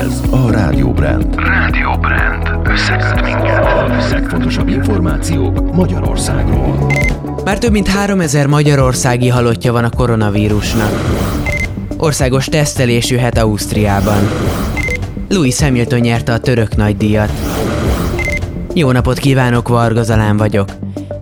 Ez a Rádió Brand. Rádió Brand. Összeköt minket. A legfontosabb információk Magyarországról. Már több mint 3000 magyarországi halottja van a koronavírusnak. Országos tesztelés jöhet Ausztriában. Louis Hamilton nyerte a török nagydíjat. Jó napot kívánok, Varga Zalán vagyok.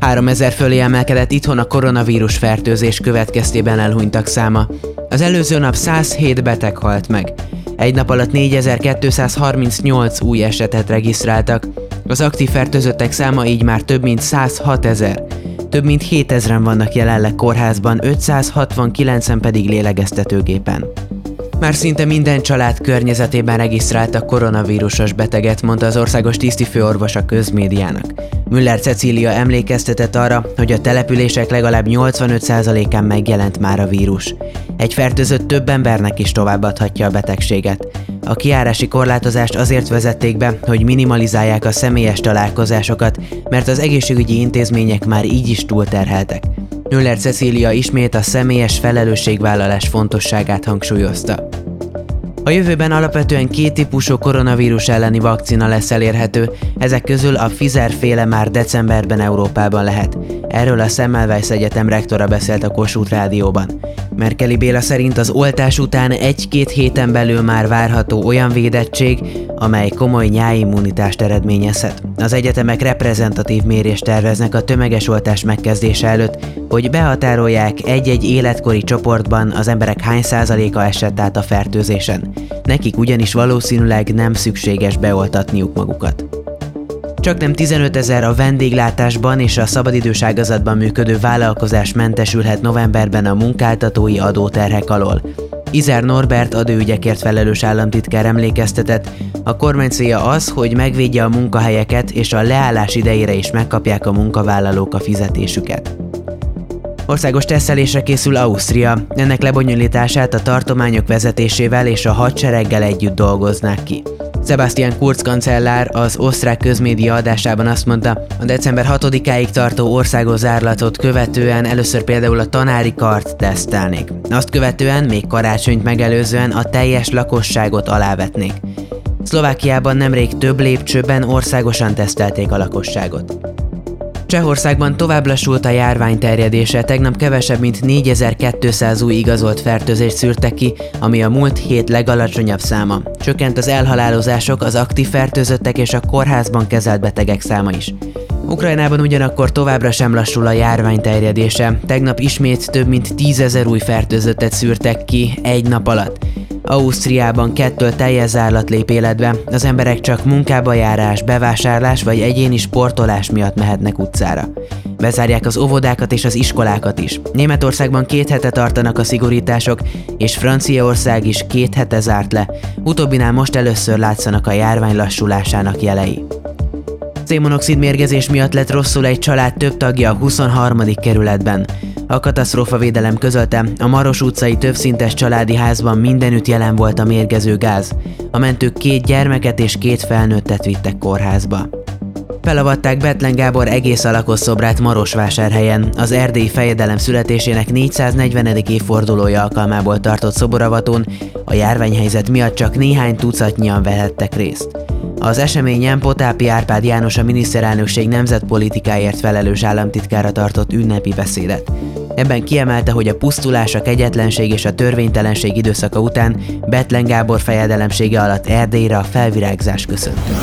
3000 fölé emelkedett itthon a koronavírus fertőzés következtében elhunytak száma. Az előző nap 107 beteg halt meg. Egy nap alatt 4238 új esetet regisztráltak. Az aktív fertőzöttek száma így már több mint 106 ezer. Több mint 7000-en vannak jelenleg kórházban, 569-en pedig lélegeztetőgépen. Már szinte minden család környezetében regisztráltak koronavírusos beteget, mondta az országos tisztifőorvos a közmédiának. Müller Cecília emlékeztetett arra, hogy a települések legalább 85%-án megjelent már a vírus. Egy fertőzött több embernek is továbbadhatja a betegséget. A kiárási korlátozást azért vezették be, hogy minimalizálják a személyes találkozásokat, mert az egészségügyi intézmények már így is túlterheltek. Müller Cecília ismét a személyes felelősségvállalás fontosságát hangsúlyozta. A jövőben alapvetően két típusú koronavírus elleni vakcina lesz elérhető, ezek közül a Pfizer féle már decemberben Európában lehet. Erről a Semmelweis Egyetem rektora beszélt a Kossuth Rádióban. Merkeli Béla szerint az oltás után egy-két héten belül már várható olyan védettség, amely komoly nyáimmunitást eredményezhet. Az egyetemek reprezentatív mérést terveznek a tömeges oltás megkezdése előtt, hogy behatárolják egy-egy életkori csoportban az emberek hány százaléka esett át a fertőzésen. Nekik ugyanis valószínűleg nem szükséges beoltatniuk magukat. Csak nem 15 ezer a vendéglátásban és a szabadidős ágazatban működő vállalkozás mentesülhet novemberben a munkáltatói adóterhek alól. Izer Norbert adóügyekért felelős államtitkár emlékeztetett, a kormány célja az, hogy megvédje a munkahelyeket és a leállás idejére is megkapják a munkavállalók a fizetésüket. Országos tesztelésre készül Ausztria, ennek lebonyolítását a tartományok vezetésével és a hadsereggel együtt dolgoznák ki. Sebastian Kurz kancellár az osztrák közmédia adásában azt mondta, a december 6-áig tartó országos zárlatot követően először például a tanári kart tesztelnék. Azt követően, még karácsonyt megelőzően a teljes lakosságot alávetnék. Szlovákiában nemrég több lépcsőben országosan tesztelték a lakosságot. Csehországban tovább lassult a járvány terjedése, tegnap kevesebb mint 4200 új igazolt fertőzést szűrtek ki, ami a múlt hét legalacsonyabb száma. Csökkent az elhalálozások, az aktív fertőzöttek és a kórházban kezelt betegek száma is. Ukrajnában ugyanakkor továbbra sem lassul a járvány terjedése. Tegnap ismét több mint 10 ezer új fertőzöttet szűrtek ki egy nap alatt. Ausztriában kettől teljes zárlat lép életbe, az emberek csak munkába járás, bevásárlás vagy egyéni sportolás miatt mehetnek utcára. Bezárják az óvodákat és az iskolákat is. Németországban két hete tartanak a szigorítások, és Franciaország is két hete zárt le. Utóbbinál most először látszanak a járvány lassulásának jelei. Szénmonoxid mérgezés miatt lett rosszul egy család több tagja a 23. kerületben. A katasztrófavédelem közölte, a Maros utcai többszintes családi házban mindenütt jelen volt a mérgező gáz. A mentők két gyermeket és két felnőttet vittek kórházba. Felavatták Betlen Gábor egész alakos szobrát Marosvásárhelyen, az erdélyi fejedelem születésének 440. évfordulója alkalmából tartott szoboravatón, a járványhelyzet miatt csak néhány tucatnyian vehettek részt. Az eseményen Potápi Árpád János a miniszterelnökség nemzetpolitikáért felelős államtitkára tartott ünnepi beszédet. Ebben kiemelte, hogy a pusztulás, a kegyetlenség és a törvénytelenség időszaka után Betlen Gábor fejedelemsége alatt Erdélyre a felvirágzás köszöntött.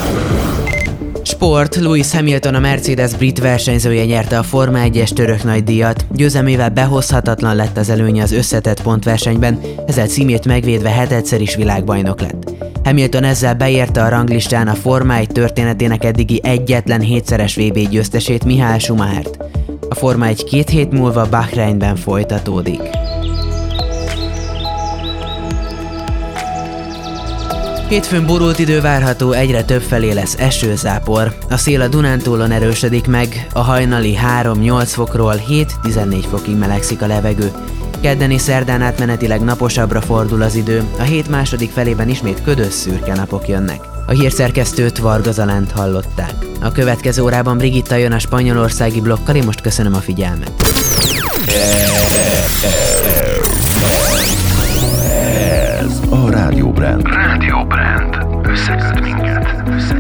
Sport, Lewis Hamilton a Mercedes brit versenyzője nyerte a Forma 1-es török nagydíjat, győzelmével behozhatatlan lett az előnye az összetett pontversenyben, ezzel címét megvédve hetedszer is világbajnok lett. Hamilton ezzel beérte a ranglistán a Forma 1 történetének eddigi egyetlen hétszeres VB győztesét Mihály Schumachert. A Forma 1 két hét múlva Bahreinben folytatódik. Hétfőn borult idő várható, egyre több felé lesz esőzápor. A szél a Dunántúlon erősödik meg, a hajnali 3-8 fokról 7-14 fokig melegszik a levegő. Kedden és szerdán átmenetileg naposabbra fordul az idő, a hét második felében ismét ködös szürke napok jönnek. A hírszerkesztőt Varga Zalánt hallották. A következő órában Brigitta jön a spanyolországi blokkal, én most köszönöm a figyelmet. Ez a Rádió Brand. Rádió Brand. Összeköt minket. Összeköt.